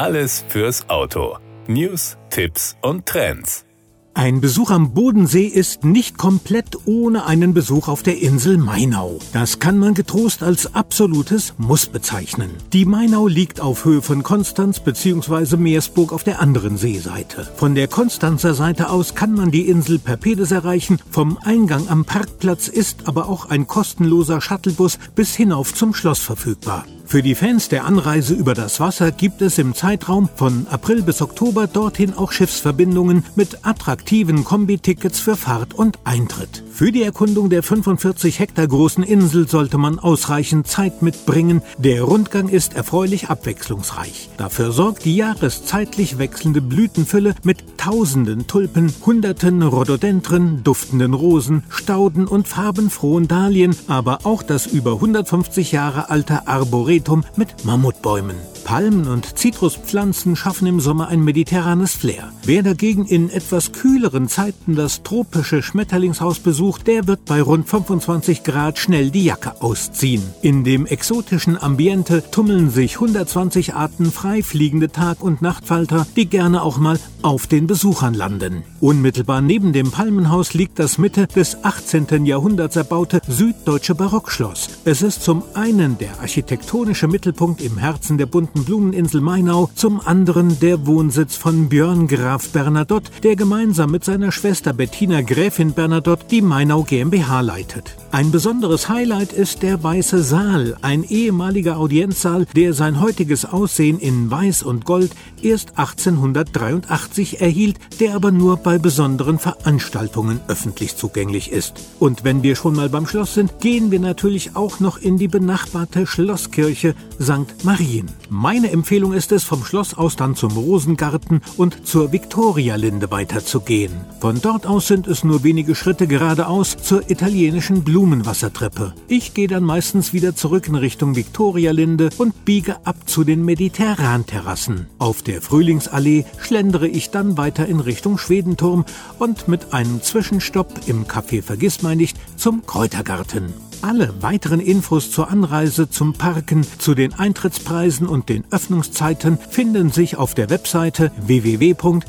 Alles fürs Auto. News, Tipps und Trends. Ein Besuch am Bodensee ist nicht komplett ohne einen Besuch auf der Insel Mainau. Das kann man getrost als absolutes Muss bezeichnen. Die Mainau liegt auf Höhe von Konstanz bzw. Meersburg auf der anderen Seeseite. Von der Konstanzer Seite aus kann man die Insel per Pedes erreichen. Vom Eingang am Parkplatz ist aber auch ein kostenloser Shuttlebus bis hinauf zum Schloss verfügbar. Für die Fans der Anreise über das Wasser gibt es im Zeitraum von April bis Oktober dorthin auch Schiffsverbindungen mit attraktiven Kombitickets für Fahrt und Eintritt. Für die Erkundung der 45 Hektar großen Insel sollte man ausreichend Zeit mitbringen. Der Rundgang ist erfreulich abwechslungsreich. Dafür sorgt die jahreszeitlich wechselnde Blütenfülle mit tausenden Tulpen, hunderten Rhododendren, duftenden Rosen, Stauden und farbenfrohen Dahlien, aber auch das über 150 Jahre alte Arboretum mit Mammutbäumen. Palmen und Zitruspflanzen schaffen im Sommer ein mediterranes Flair. Wer dagegen in etwas kühleren Zeiten das tropische Schmetterlingshaus besucht, der wird bei rund 25 Grad schnell die Jacke ausziehen. In dem exotischen Ambiente tummeln sich 120 Arten frei fliegende Tag- und Nachtfalter, die gerne auch mal auf den Besuchern landen. Unmittelbar neben dem Palmenhaus liegt das Mitte des 18. Jahrhunderts erbaute süddeutsche Barockschloss. Es ist zum einen der architektonische Mittelpunkt im Herzen der bunten Blumeninsel Mainau, zum anderen der Wohnsitz von Björn Graf Bernadotte, der gemeinsam mit seiner Schwester Bettina Gräfin Bernadotte die Mainau GmbH leitet. Ein besonderes Highlight ist der Weiße Saal, ein ehemaliger Audienzsaal, der sein heutiges Aussehen in Weiß und Gold erst 1883 erhielt, der aber nur bei besonderen Veranstaltungen öffentlich zugänglich ist. Und wenn wir schon mal beim Schloss sind, gehen wir natürlich auch noch in die benachbarte Schlosskirche St. Marien. Meine Empfehlung ist es, vom Schloss aus dann zum Rosengarten und zur Viktorialinde weiterzugehen. Von dort aus sind es nur wenige Schritte geradeaus zur italienischen Blumen Blumenwassertreppe. Ich gehe dann meistens wieder zurück in Richtung Viktorialinde und biege ab zu den Mediterranterrassen. Auf der Frühlingsallee schlendere ich dann weiter in Richtung Schwedenturm und mit einem Zwischenstopp im Café Vergissmeinnicht zum Kräutergarten. Alle weiteren Infos zur Anreise, zum Parken, zu den Eintrittspreisen und den Öffnungszeiten finden sich auf der Webseite www.mainau.de.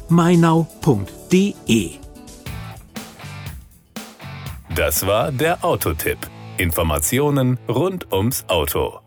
Das war der Autotipp. Informationen rund ums Auto.